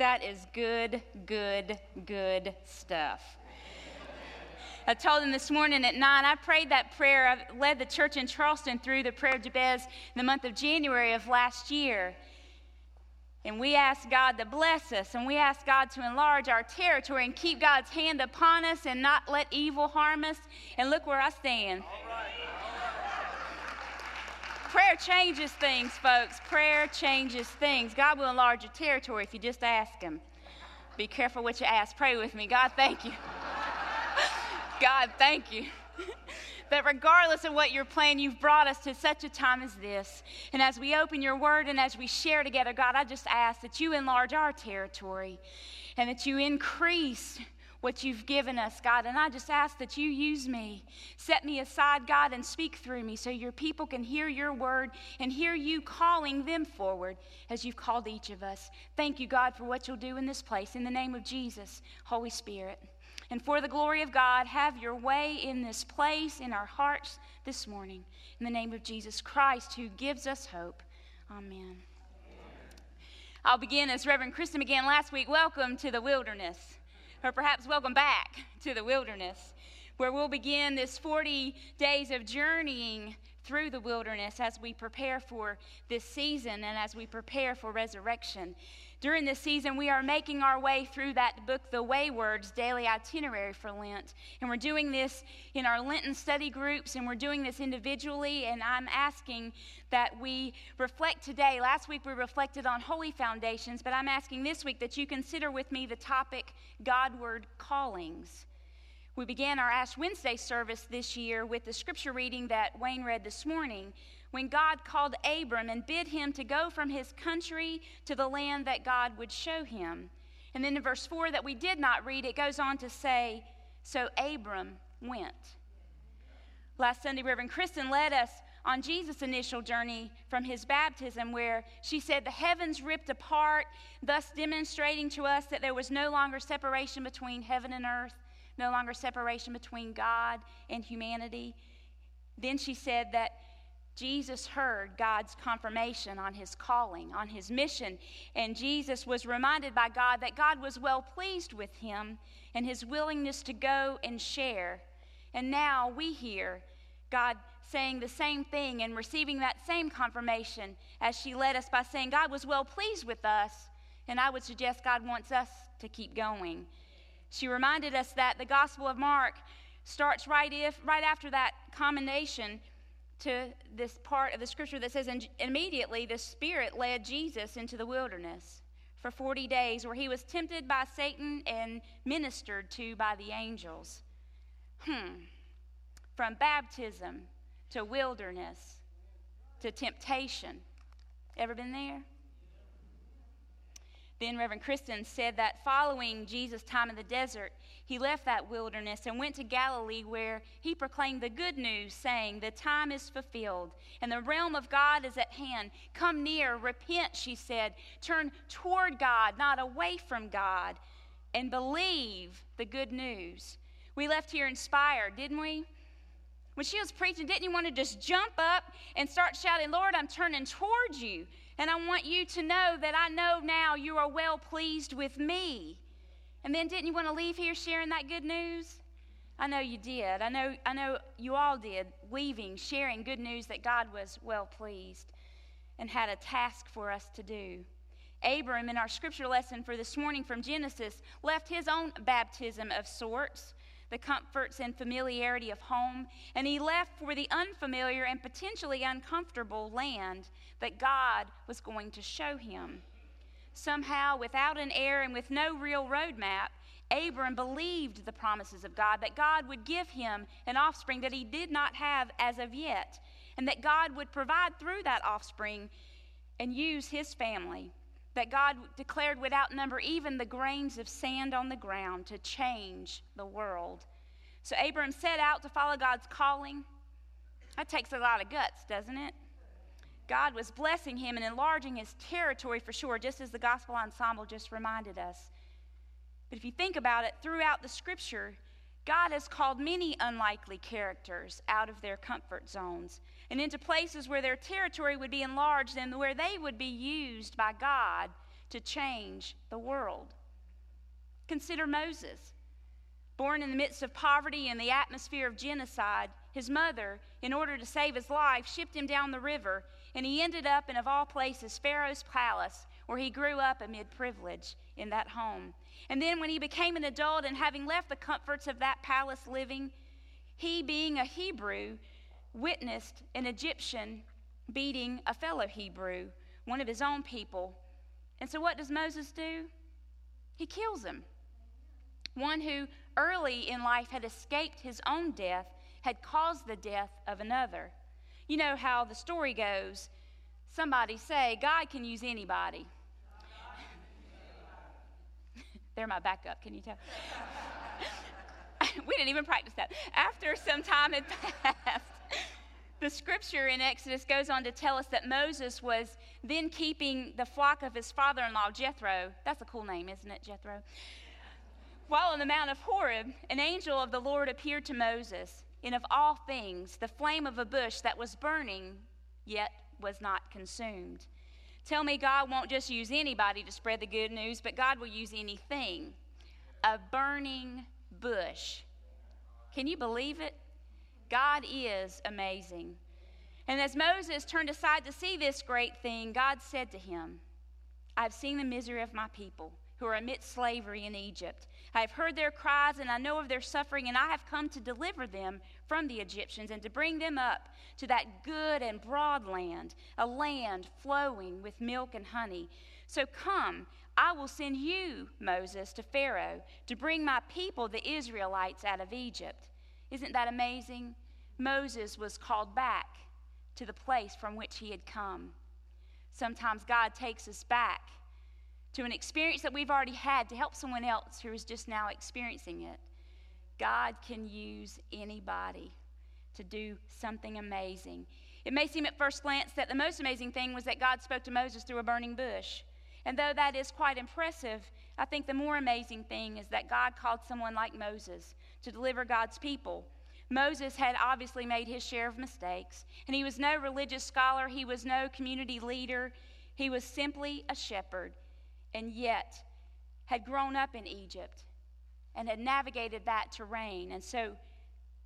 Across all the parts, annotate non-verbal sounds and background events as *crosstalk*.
That is good, good, good stuff. I told them this morning at 9, I prayed that prayer. I led the church in Charleston through the prayer of Jabez in the month of January of last year. And we ask God to bless us, and we ask God to enlarge our territory and keep God's hand upon us and not let evil harm us. And look where I stand. Prayer changes things, folks. Prayer changes things. God will enlarge your territory if you just ask Him. Be careful what you ask. Pray with me. God, thank you. *laughs* God, thank you. *laughs* that regardless of what you're planning, you've brought us to such a time as this. And as we open your word and as we share together, God, I just ask that you enlarge our territory and that you increase what you've given us, God. And I just ask that you use me. Set me aside, God, and speak through me so your people can hear your word and hear you calling them forward as you've called each of us. Thank you, God, for what you'll do in this place. In the name of Jesus, Holy Spirit. And for the glory of God, have your way in this place, in our hearts this morning. In the name of Jesus Christ, who gives us hope. Amen. I'll begin as Reverend Kristen began last week. Welcome to the wilderness, or perhaps welcome back to the wilderness, where we'll begin this 40 days of journeying through the wilderness as we prepare for this season and as we prepare for resurrection. During this season, we are making our way through that book, The Waywards Daily Itinerary for Lent. And we're doing this in our Lenten study groups, and we're doing this individually. And I'm asking that we reflect today. Last week, we reflected on holy foundations, but I'm asking this week that you consider with me the topic Godward callings. We began our Ash Wednesday service this year with the scripture reading that Wayne read this morning when God called Abram and bid him to go from his country to the land that God would show him. And then in verse 4 that we did not read, it goes on to say, So Abram went. Last Sunday, Reverend Kristen led us on Jesus' initial journey from his baptism, where she said the heavens ripped apart, thus demonstrating to us that there was no longer separation between heaven and earth, no longer separation between God and humanity. Then she said that Jesus heard God's confirmation on his calling, on his mission, and Jesus was reminded by God that God was well pleased with him and his willingness to go and share. And now we hear God saying the same thing and receiving that same confirmation as she led us by saying God was well pleased with us, and I would suggest God wants us to keep going. She reminded us that the Gospel of Mark starts right if right after that commendation to this part of the scripture that says, and immediately the Spirit led Jesus into the wilderness for 40 days, where he was tempted by Satan and ministered to by the angels. Hmm. From baptism to wilderness to temptation. Ever been there? Then Reverend Kristen said that following Jesus' time in the desert, he left that wilderness and went to Galilee where he proclaimed the good news, saying, The time is fulfilled and the realm of God is at hand. Come near, repent, she said. Turn toward God, not away from God, and believe the good news. We left here inspired, didn't we? When she was preaching, didn't you want to just jump up and start shouting, Lord, I'm turning toward you? And I want you to know that I know now you are well pleased with me. And then didn't you want to leave here sharing that good news? I know you did. I know, I know you all did, leaving, sharing good news that God was well pleased and had a task for us to do. Abram, in our scripture lesson for this morning from Genesis, left his own baptism of sorts the comforts and familiarity of home, and he left for the unfamiliar and potentially uncomfortable land that God was going to show him. Somehow, without an heir and with no real roadmap, Abram believed the promises of God that God would give him an offspring that he did not have as of yet, and that God would provide through that offspring and use his family that God declared without number, even the grains of sand on the ground to change the world. So Abram set out to follow God's calling. That takes a lot of guts, doesn't it? God was blessing him and enlarging his territory for sure, just as the gospel ensemble just reminded us. But if you think about it, throughout the scripture, God has called many unlikely characters out of their comfort zones and into places where their territory would be enlarged and where they would be used by God to change the world. Consider Moses. Born in the midst of poverty and the atmosphere of genocide, his mother, in order to save his life, shipped him down the river, and he ended up in, of all places, Pharaoh's palace, where he grew up amid privilege in that home. And then, when he became an adult and having left the comforts of that palace living, he, being a Hebrew, witnessed an Egyptian beating a fellow Hebrew, one of his own people. And so, what does Moses do? He kills him. One who early in life had escaped his own death had caused the death of another. You know how the story goes. Somebody say, God can use anybody. *laughs* They're my backup, can you tell? *laughs* we didn't even practice that. After some time had *laughs* passed, the scripture in Exodus goes on to tell us that Moses was then keeping the flock of his father in law, Jethro. That's a cool name, isn't it, Jethro? While on the Mount of Horeb, an angel of the Lord appeared to Moses, and of all things, the flame of a bush that was burning, yet was not consumed. Tell me, God won't just use anybody to spread the good news, but God will use anything. A burning bush. Can you believe it? God is amazing. And as Moses turned aside to see this great thing, God said to him, I've seen the misery of my people who are amidst slavery in Egypt. I have heard their cries, and I know of their suffering, and I have come to deliver them from the Egyptians and to bring them up to that good and broad land, a land flowing with milk and honey. So come, I will send you, Moses, to Pharaoh to bring my people, the Israelites, out of Egypt. Isn't that amazing? Moses was called back to the place from which he had come. Sometimes God takes us back to an experience that we've already had to help someone else who is just now experiencing it. God can use anybody to do something amazing. It may seem at first glance that the most amazing thing was that God spoke to Moses through a burning bush. And though that is quite impressive, I think the more amazing thing is that God called someone like Moses to deliver God's people. Moses had obviously made his share of mistakes, and he was no religious scholar, he was no community leader, he was simply a shepherd and yet had grown up in Egypt and had navigated that terrain. And so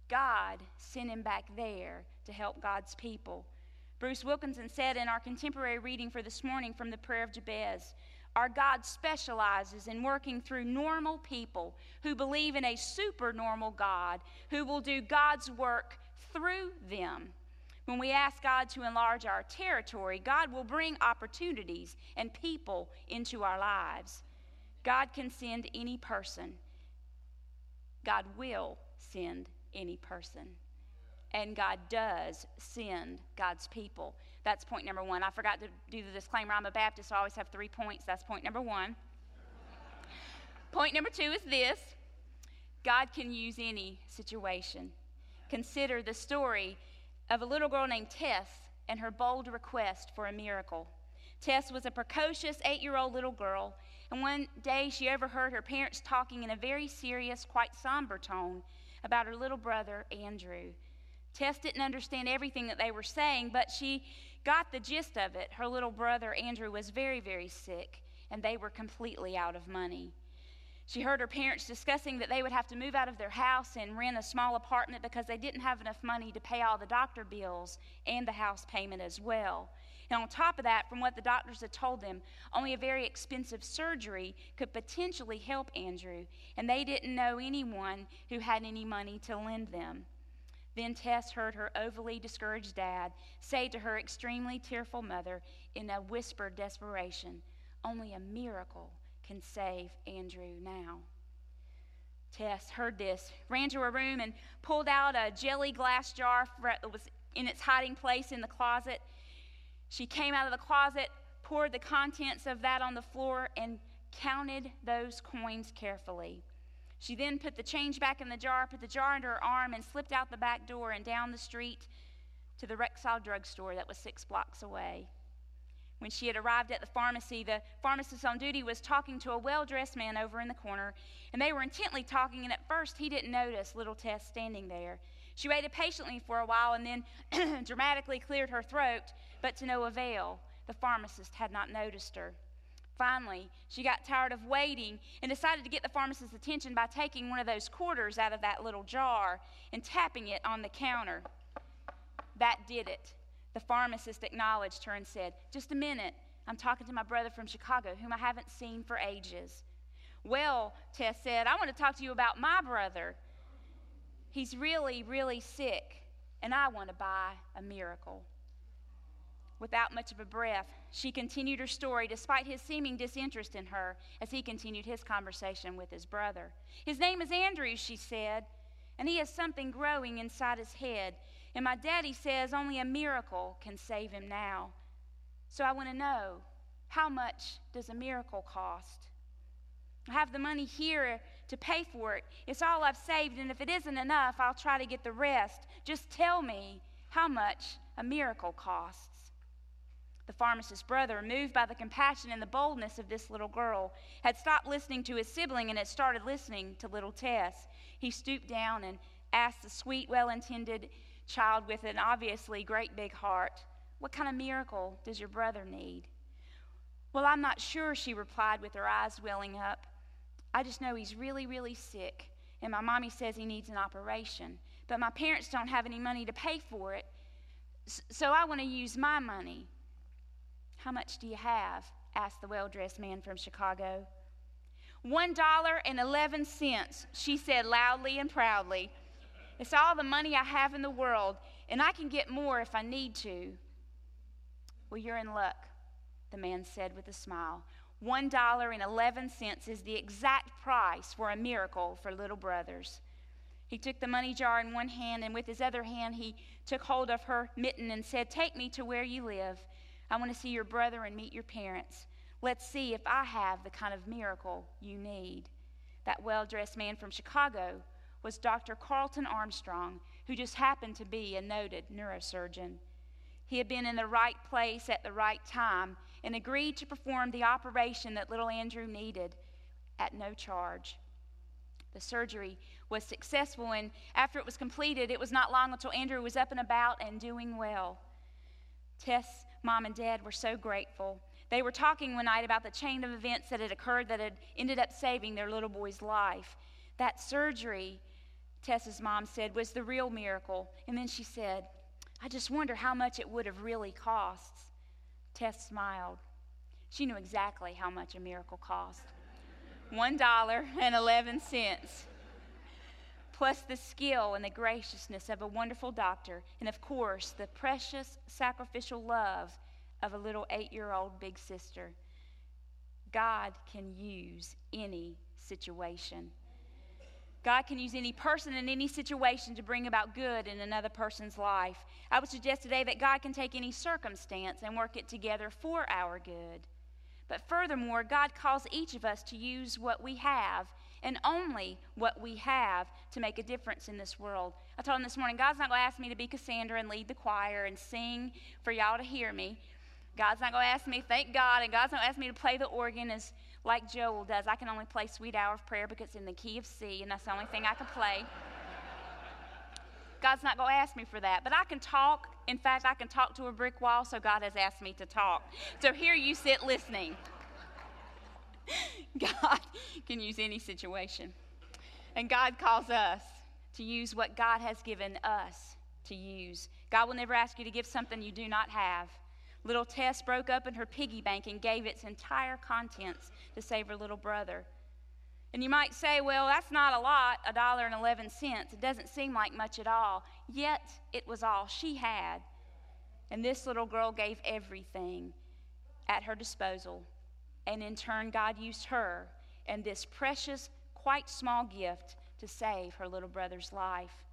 God sent him back there to help God's people. Bruce Wilkinson said in our contemporary reading for this morning from the Prayer of Jabez Our God specializes in working through normal people who believe in a supernormal God who will do God's work through them. When we ask God to enlarge our territory, God will bring opportunities and people into our lives. God can send any person. God will send any person. And God does send God's people. That's point number one. I forgot to do the disclaimer. I'm a Baptist, so I always have three points. That's point number one. point number two is this God can use any situation. Consider the story of a little girl named Tess and her bold request for a miracle. Tess was a precocious eight year old little girl, and one day she overheard her parents talking in a very serious, quite somber tone about her little brother, Andrew. Tess didn't understand everything that they were saying, but she got the gist of it. Her little brother, Andrew, was very, very sick, and they were completely out of money. She heard her parents discussing that they would have to move out of their house and rent a small apartment because they didn't have enough money to pay all the doctor bills and the house payment as well. And on top of that, from what the doctors had told them, only a very expensive surgery could potentially help Andrew, and they didn't know anyone who had any money to lend them. Then Tess heard her overly discouraged dad say to her extremely tearful mother in a whispered desperation, Only a miracle can save Andrew now. Tess heard this, ran to her room, and pulled out a jelly glass jar that was in its hiding place in the closet. She came out of the closet, poured the contents of that on the floor, and counted those coins carefully. She then put the change back in the jar, put the jar under her arm, and slipped out the back door and down the street to the Rexall drugstore that was six blocks away. When she had arrived at the pharmacy, the pharmacist on duty was talking to a well dressed man over in the corner, and they were intently talking, and at first he didn't notice little Tess standing there. She waited patiently for a while and then *clears throat* dramatically cleared her throat, but to no avail. The pharmacist had not noticed her. Finally, she got tired of waiting and decided to get the pharmacist's attention by taking one of those quarters out of that little jar and tapping it on the counter. That did it. The pharmacist acknowledged her and said, Just a minute. I'm talking to my brother from Chicago, whom I haven't seen for ages. Well, Tess said, I want to talk to you about my brother. He's really, really sick, and I want to buy a miracle. Without much of a breath, she continued her story despite his seeming disinterest in her as he continued his conversation with his brother. His name is Andrew, she said, and he has something growing inside his head. And my daddy says only a miracle can save him now. So I want to know how much does a miracle cost? I have the money here to pay for it. It's all I've saved, and if it isn't enough, I'll try to get the rest. Just tell me how much a miracle costs. The pharmacist's brother, moved by the compassion and the boldness of this little girl, had stopped listening to his sibling and had started listening to little Tess. He stooped down and asked the sweet, well intended child with an obviously great big heart, What kind of miracle does your brother need? Well, I'm not sure, she replied with her eyes welling up. I just know he's really, really sick, and my mommy says he needs an operation. But my parents don't have any money to pay for it, so I want to use my money. How much do you have? asked the well dressed man from Chicago. One dollar and eleven cents, she said loudly and proudly. It's all the money I have in the world, and I can get more if I need to. Well, you're in luck, the man said with a smile. One dollar and eleven cents is the exact price for a miracle for little brothers. He took the money jar in one hand, and with his other hand, he took hold of her mitten and said, Take me to where you live. I want to see your brother and meet your parents. Let's see if I have the kind of miracle you need. That well dressed man from Chicago was Dr. Carlton Armstrong, who just happened to be a noted neurosurgeon. He had been in the right place at the right time and agreed to perform the operation that little Andrew needed at no charge. The surgery was successful, and after it was completed, it was not long until Andrew was up and about and doing well. Tess mom and dad were so grateful. They were talking one night about the chain of events that had occurred that had ended up saving their little boy's life. That surgery, Tess's mom said, was the real miracle. And then she said, I just wonder how much it would have really cost. Tess smiled. She knew exactly how much a miracle cost $1.11 plus the skill and the graciousness of a wonderful doctor, and of course, the precious sacrificial love of a little eight year old big sister. God can use any situation. God can use any person in any situation to bring about good in another person's life. I would suggest today that God can take any circumstance and work it together for our good. But furthermore, God calls each of us to use what we have and only what we have to make a difference in this world. I told him this morning, God's not going to ask me to be Cassandra and lead the choir and sing for y'all to hear me. God's not going to ask me, thank God, and God's not going to ask me to play the organ as like Joel does. I can only play Sweet Hour of Prayer because it's in the key of C, and that's the only thing I can play. God's not going to ask me for that. But I can talk. In fact, I can talk to a brick wall, so God has asked me to talk. So here you sit listening. *laughs* God can use any situation. And God calls us to use what God has given us to use. God will never ask you to give something you do not have. Little Tess broke open her piggy bank and gave its entire contents to save her little brother. And you might say, well, that's not a lot, a dollar and 11 cents. It doesn't seem like much at all. Yet it was all she had. And this little girl gave everything at her disposal and in turn, God used her and this precious, quite small gift to save her little brother's life.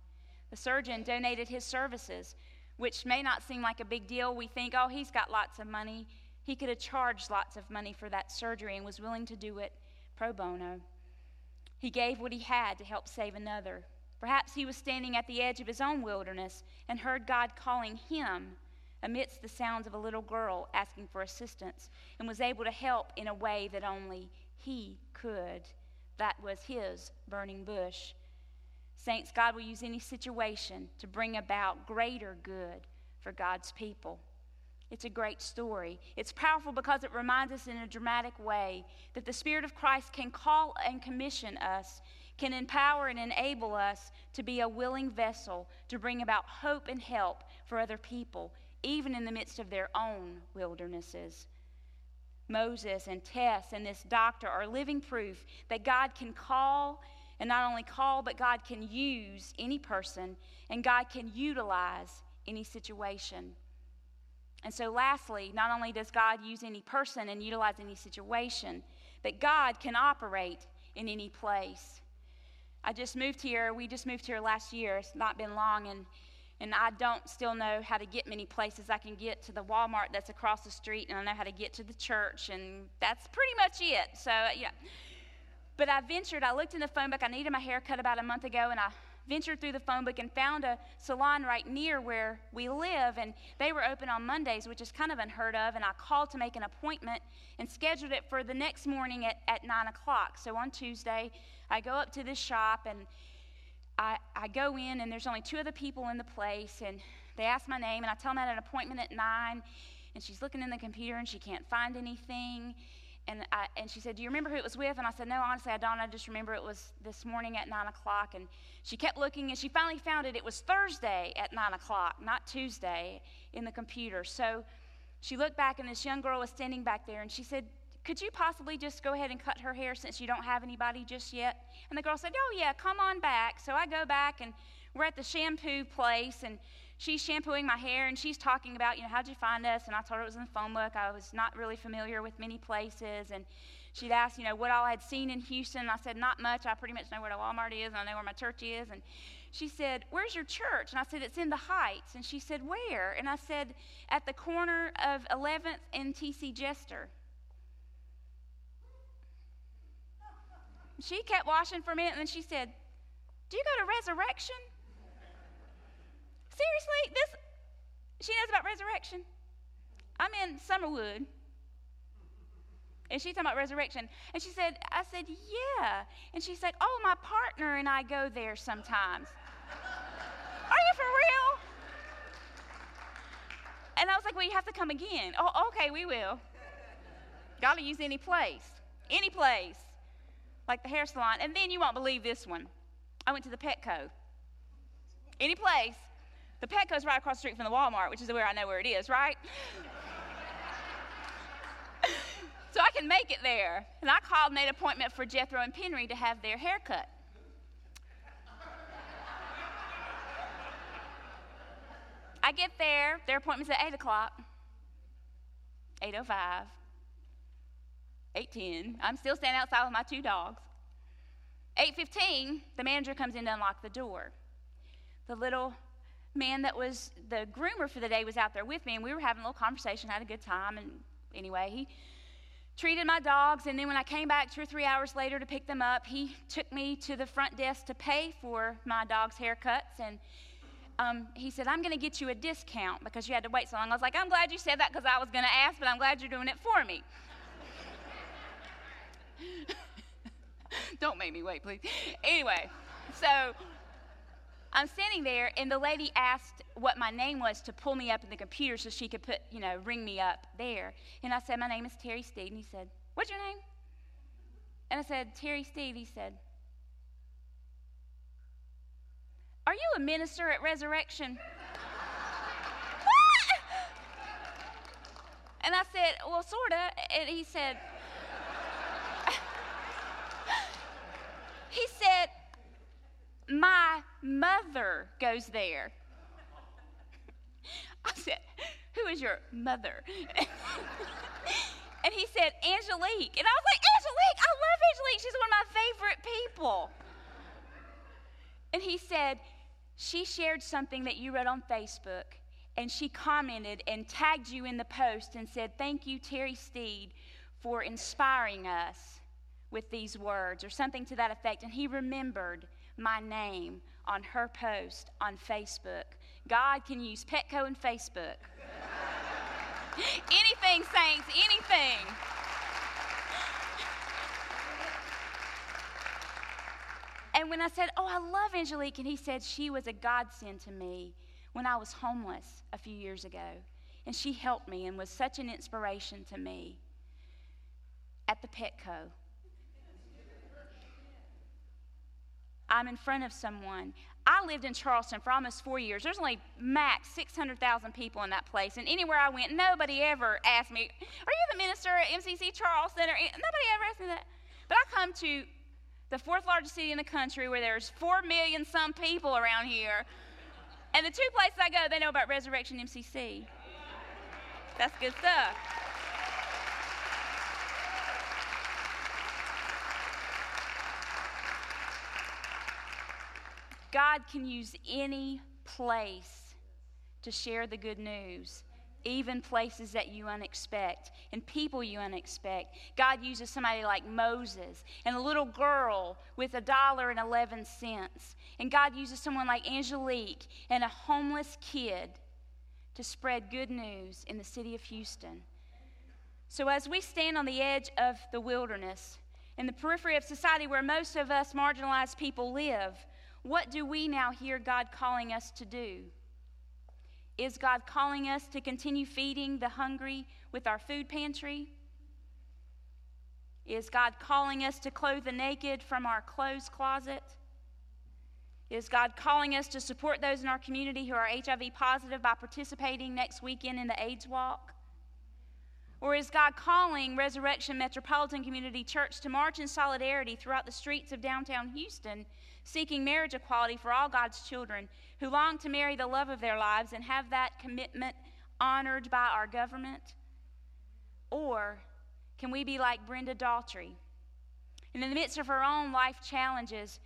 The surgeon donated his services, which may not seem like a big deal. We think, oh, he's got lots of money. He could have charged lots of money for that surgery and was willing to do it pro bono. He gave what he had to help save another. Perhaps he was standing at the edge of his own wilderness and heard God calling him amidst the sounds of a little girl asking for assistance and was able to help in a way that only he could. That was his burning bush. Saints, God will use any situation to bring about greater good for God's people. It's a great story. It's powerful because it reminds us in a dramatic way that the Spirit of Christ can call and commission us, can empower and enable us to be a willing vessel to bring about hope and help for other people, even in the midst of their own wildernesses. Moses and Tess and this doctor are living proof that God can call and not only call, but God can use any person and God can utilize any situation. And so, lastly, not only does God use any person and utilize any situation, but God can operate in any place. I just moved here. We just moved here last year. It's not been long, and and I don't still know how to get many places. I can get to the Walmart that's across the street, and I know how to get to the church, and that's pretty much it. So yeah. But I ventured. I looked in the phone book. I needed my hair cut about a month ago, and I ventured through the phone book and found a salon right near where we live, and they were open on Mondays, which is kind of unheard of. And I called to make an appointment and scheduled it for the next morning at, at 9 o'clock. So on Tuesday, I go up to this shop, and I, I go in, and there's only two other people in the place, and they ask my name, and I tell them I had an appointment at 9, and she's looking in the computer, and she can't find anything. And, I, and she said, Do you remember who it was with? And I said, No, honestly, I don't. I just remember it was this morning at 9 o'clock. And she kept looking, and she finally found it. It was Thursday at 9 o'clock, not Tuesday, in the computer. So she looked back, and this young girl was standing back there, and she said, Could you possibly just go ahead and cut her hair since you don't have anybody just yet? And the girl said, Oh, yeah, come on back. So I go back, and we're at the shampoo place, and she's shampooing my hair and she's talking about, you know, how'd you find us? And I told her it was in the phone book. I was not really familiar with many places. And she'd asked, you know, what all I had seen in Houston. I said, not much. I pretty much know where the Walmart is and I know where my church is. And she said, Where's your church? And I said, It's in the Heights. And she said, Where? And I said, At the corner of 11th and TC Jester. She kept washing for a minute and then she said, Do you go to Resurrection? Seriously, this she knows about resurrection. I'm in Summerwood. And she's talking about resurrection. And she said, I said, yeah. And she's like, oh, my partner and I go there sometimes. Are you for real? And I was like, well, you have to come again. Oh, okay, we will. Gotta use any place. Any place. Like the hair salon. And then you won't believe this one. I went to the Petco. Any place. The Petco's right across the street from the Walmart, which is where I know where it is, right? so I can make it there. And I called, made an appointment for Jethro and Penry to have their hair cut. I get there, their appointment's at 8 o'clock. 8.05. 8.10. I'm still standing outside with my two dogs. 8.15, the manager comes in to unlock the door. The little man that was the groomer for the day was out there with me, and we were having a little conversation, had a good time. And anyway, he treated my dogs, and then when I came back two or three hours later to pick them up, he took me to the front desk to pay for my dog's haircuts. And um, he said, I'm going to get you a discount because you had to wait so long. I was like, I'm glad you said that because I was going to ask, but I'm glad you're doing it for me. *laughs* Don't make me wait, please. Anyway, so I'm standing there, and the lady asked what my name was to pull me up in the computer so she could put, you know, ring me up there. And I said, My name is Terry Steed. And he said, What's your name? And I said, Terry Steed. He said, Are you a minister at Resurrection? *laughs* And I said, Well, sort of. And he said, *laughs* He said, my mother goes there. *laughs* I said, Who is your mother? *laughs* and he said, Angelique. And I was like, Angelique, I love Angelique. She's one of my favorite people. And he said, She shared something that you wrote on Facebook, and she commented and tagged you in the post and said, Thank you, Terry Steed, for inspiring us with these words, or something to that effect. And he remembered my name on her post on Facebook. God can use Petco and Facebook. *laughs* anything, saints, anything. And when I said, Oh, I love Angelique, and he said, She was a godsend to me when I was homeless a few years ago. And she helped me and was such an inspiration to me at the Petco. I'm in front of someone. I lived in Charleston for almost four years. There's only max 600,000 people in that place. And anywhere I went, nobody ever asked me, Are you the minister at MCC Charleston? Or, eh, nobody ever asked me that. But I come to the fourth largest city in the country where there's 4 million some people around here. And the two places I go, they know about Resurrection MCC. That's good stuff. God can use any place to share the good news, even places that you unexpect and people you unexpect. God uses somebody like Moses and a little girl with a dollar and 11 cents. And God uses someone like Angelique and a homeless kid to spread good news in the city of Houston. So, as we stand on the edge of the wilderness, in the periphery of society where most of us marginalized people live, what do we now hear God calling us to do? Is God calling us to continue feeding the hungry with our food pantry? Is God calling us to clothe the naked from our clothes closet? Is God calling us to support those in our community who are HIV positive by participating next weekend in the AIDS Walk? Or is God calling Resurrection Metropolitan Community Church to march in solidarity throughout the streets of downtown Houston seeking marriage equality for all God's children who long to marry the love of their lives and have that commitment honored by our government? Or can we be like Brenda Daughtry and in the midst of her own life challenges,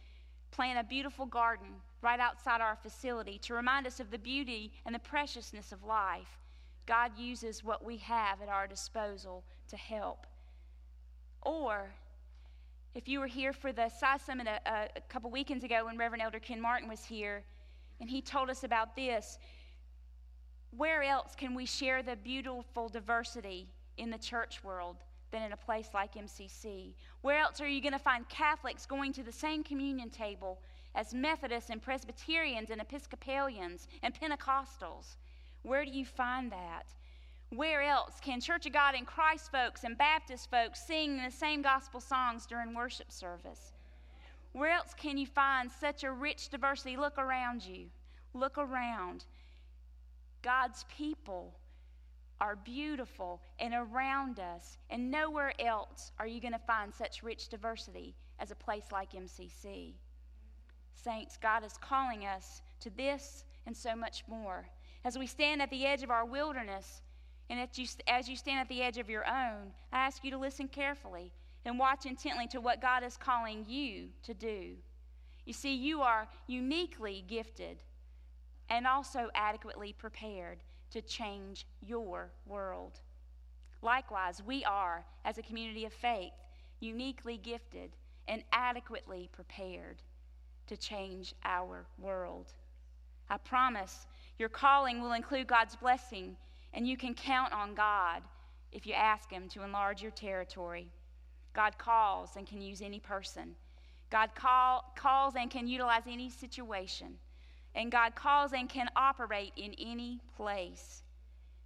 plant a beautiful garden right outside our facility to remind us of the beauty and the preciousness of life? God uses what we have at our disposal to help. Or if you were here for the Psi Summit a, a couple weekends ago when Reverend Elder Ken Martin was here, and he told us about this, where else can we share the beautiful diversity in the church world than in a place like MCC? Where else are you going to find Catholics going to the same communion table as Methodists and Presbyterians and Episcopalians and Pentecostals? Where do you find that? Where else can Church of God in Christ folks and Baptist folks sing the same gospel songs during worship service? Where else can you find such a rich diversity? Look around you. Look around. God's people are beautiful and around us, and nowhere else are you going to find such rich diversity as a place like MCC. Saints, God is calling us to this and so much more. As we stand at the edge of our wilderness, and as you, as you stand at the edge of your own, I ask you to listen carefully and watch intently to what God is calling you to do. You see, you are uniquely gifted and also adequately prepared to change your world. Likewise, we are, as a community of faith, uniquely gifted and adequately prepared to change our world. I promise your calling will include God's blessing and you can count on God if you ask Him to enlarge your territory. God calls and can use any person. God call, calls and can utilize any situation. And God calls and can operate in any place.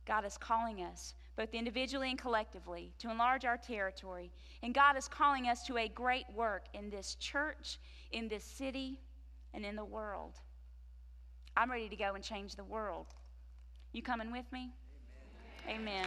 God is calling us, both individually and collectively, to enlarge our territory. And God is calling us to a great work in this church, in this city, and in the world. I'm ready to go and change the world. You coming with me? Amen.